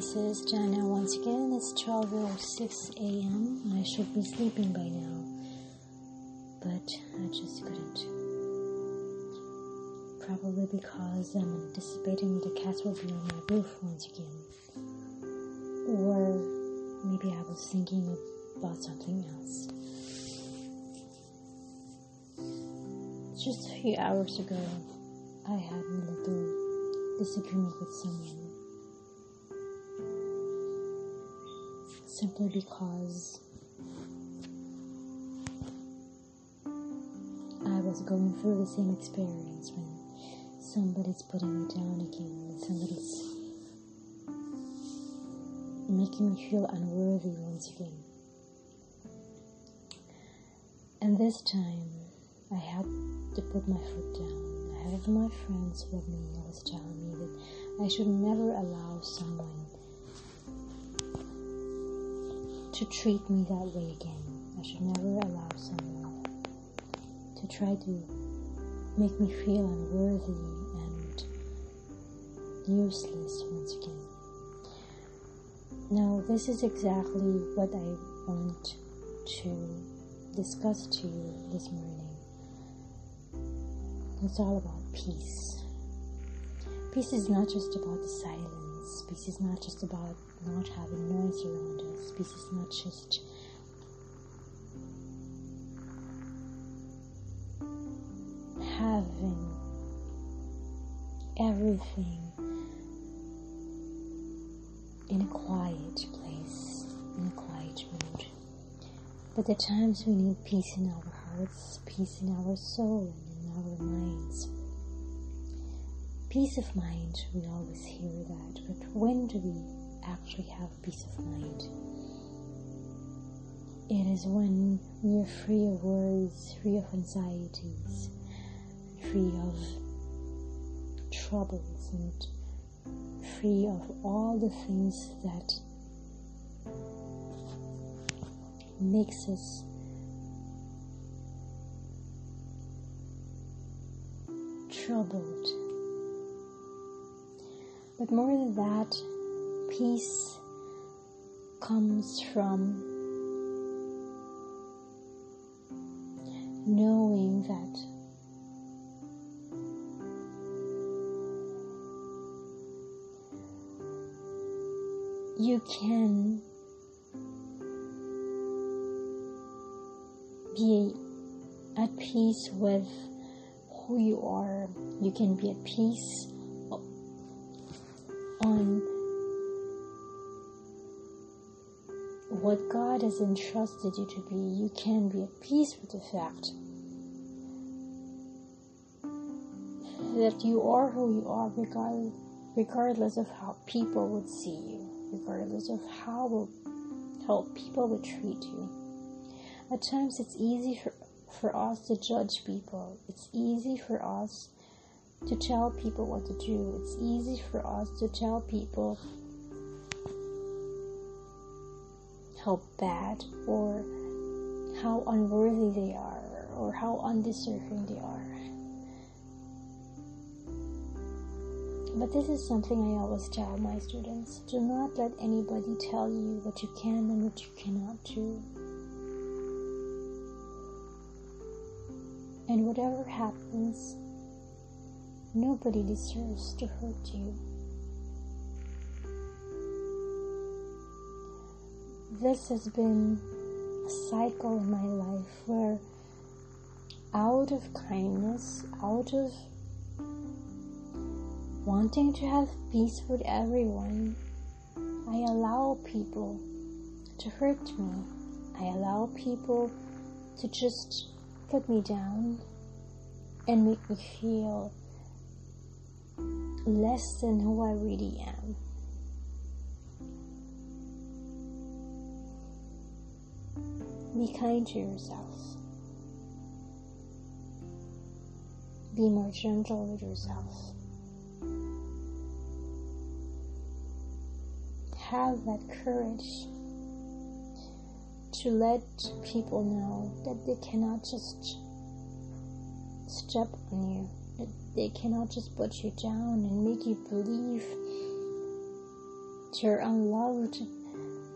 this is Jana once again. It's 12.06 a.m. I should be sleeping by now, but I just couldn't. Probably because I'm anticipating the cats will be on my roof once again. Or maybe I was thinking about something else. Just a few hours ago, I had a little disagreement with someone. Simply because I was going through the same experience when somebody's putting me down again, when somebody's making me feel unworthy once again. And this time, I had to put my foot down. I have my friends with me that was telling me that I should never allow someone to treat me that way again. I should never allow someone to try to make me feel unworthy and useless once again. Now, this is exactly what I want to discuss to you this morning. It's all about peace. Peace is not just about the silence. Peace is not just about not having noise around us. Peace is not just having everything in a quiet place, in a quiet mood. But at times we need peace in our hearts, peace in our soul, and in our minds. Peace of mind, we always hear that, but when do we actually have peace of mind? It is when we are free of worries, free of anxieties, free of troubles, and free of all the things that makes us troubled. But more than that, peace comes from knowing that you can be at peace with who you are. You can be at peace on what God has entrusted you to be. You can be at peace with the fact that you are who you are, regardless, regardless of how people would see you, regardless of how how people would treat you. At times, it's easy for for us to judge people. It's easy for us to tell people what to do. It's easy for us to tell people how bad or how unworthy they are or how undeserving they are. But this is something I always tell my students. Do not let anybody tell you what you can and what you cannot do. And whatever happens, nobody deserves to hurt you. This has been a cycle in my life where, out of kindness, out of wanting to have peace with everyone, I allow people to hurt me. I allow people to just put me down and make me feel less than who I really am. Be kind to yourself. Be more gentle with yourself. Have that courage to let people know that they cannot just step on you, that they cannot just put you down and make you believe that you're unloved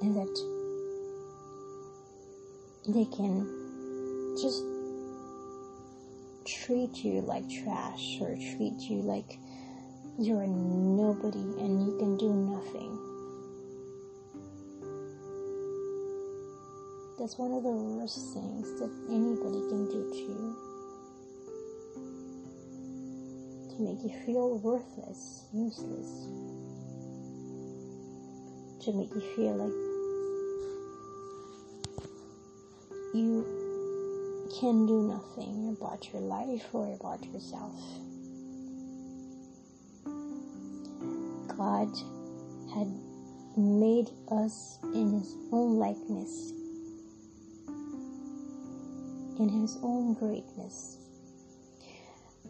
and that they can just treat you like trash or treat you like you're nobody and you can do nothing. That's one of the worst things that anybody can do to you. To make you feel worthless, useless. To make you feel like you can do nothing about your life or about yourself. God had made us in His own likeness, in His own greatness.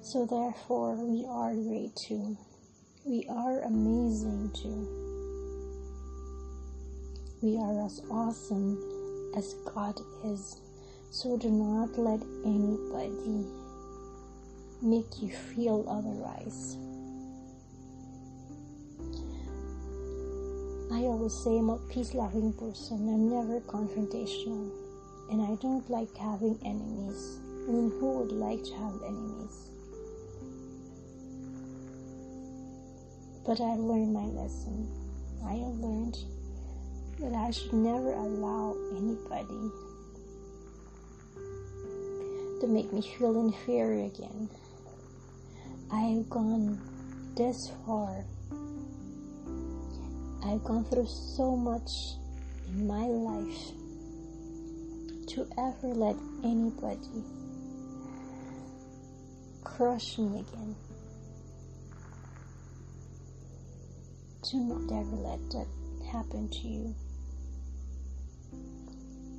So, therefore, we are great too. We are amazing too. We are as awesome as God is. So, do not let anybody make you feel otherwise. I always say I'm a peace loving person. I'm never confrontational. And I don't like having enemies. I mean, who would like to have enemies? But I've learned my lesson. I have learned that I should never allow anybody to make me feel inferior again. I have gone this far I've gone through so much in my life to ever let anybody crush me again. Do not ever let that happen to you.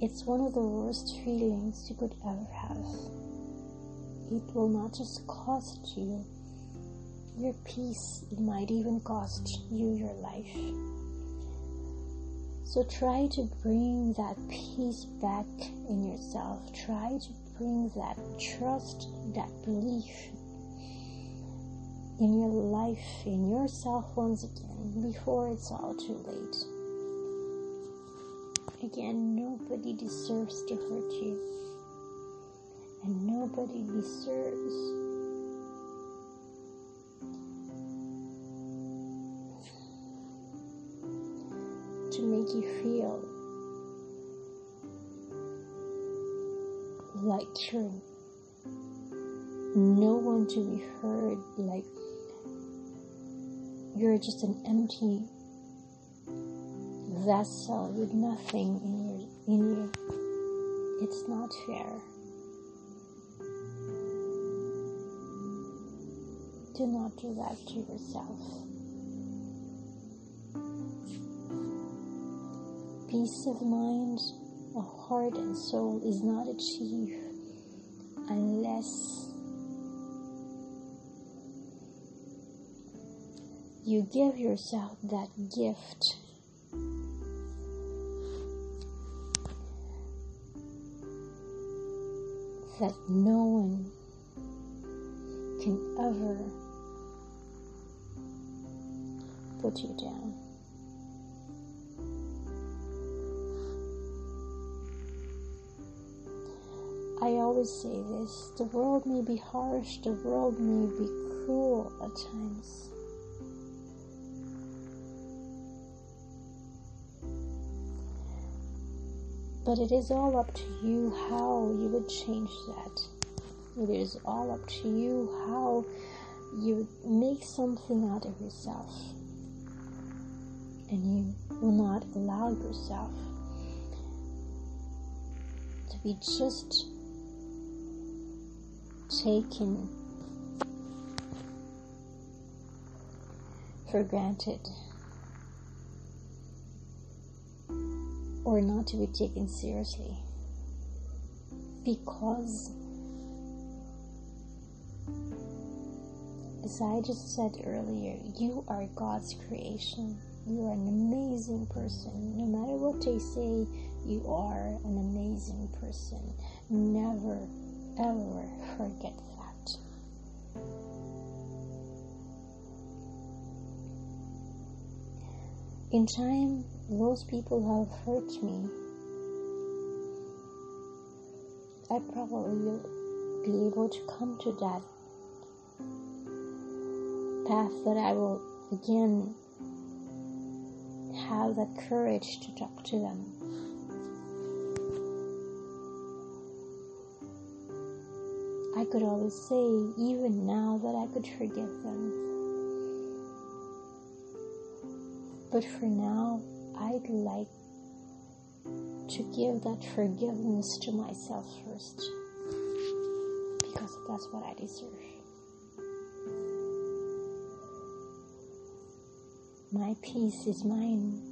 It's one of the worst feelings you could ever have. It will not just cost you your peace, it might even cost you your life. So try to bring that peace back in yourself. Try to bring that trust, that belief in your life, in yourself once again, before it's all too late. Again, nobody deserves to hurt you, and nobody deserves to make you feel like you're no one to be heard, like you're just an empty vessel with nothing in your in you. It's not fair. Do not do that to yourself. peace of mind, of heart and soul is not achieved unless you give yourself that gift. That no one can ever put you down. I always say this the world may be harsh, the world may be cruel at times. But it is all up to you how you would change that. It is all up to you how you make something out of yourself. And you will not allow yourself to be just taken for granted not to be taken seriously because as I just said earlier, you are God's creation. You are an amazing person. No matter what they say, you are an amazing person. Never ever forget in time, those people have hurt me. I probably will be able to come to that path that I will again have the courage to talk to them. I could always say, even now, that I could forgive them. But for now, I'd like to give that forgiveness to myself first. Because that's what I deserve. My peace is mine,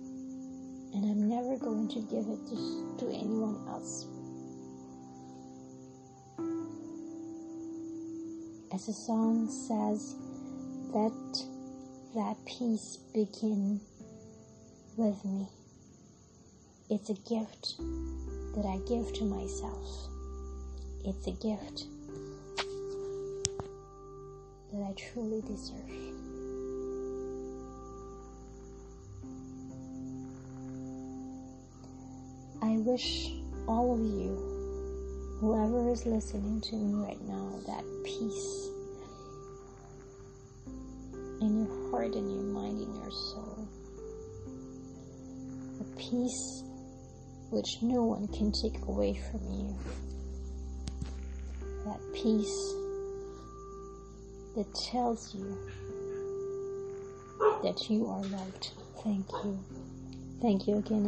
and I'm never going to give it to, to anyone else. As the song says, let that peace begin with me. It's a gift that I give to myself. It's a gift that I truly deserve. I wish all of you, whoever is listening to me right now, that peace in your heart, in your mind, in your soul. Peace which no one can take away from you. That peace that tells you that you are loved. Thank you. Thank you again,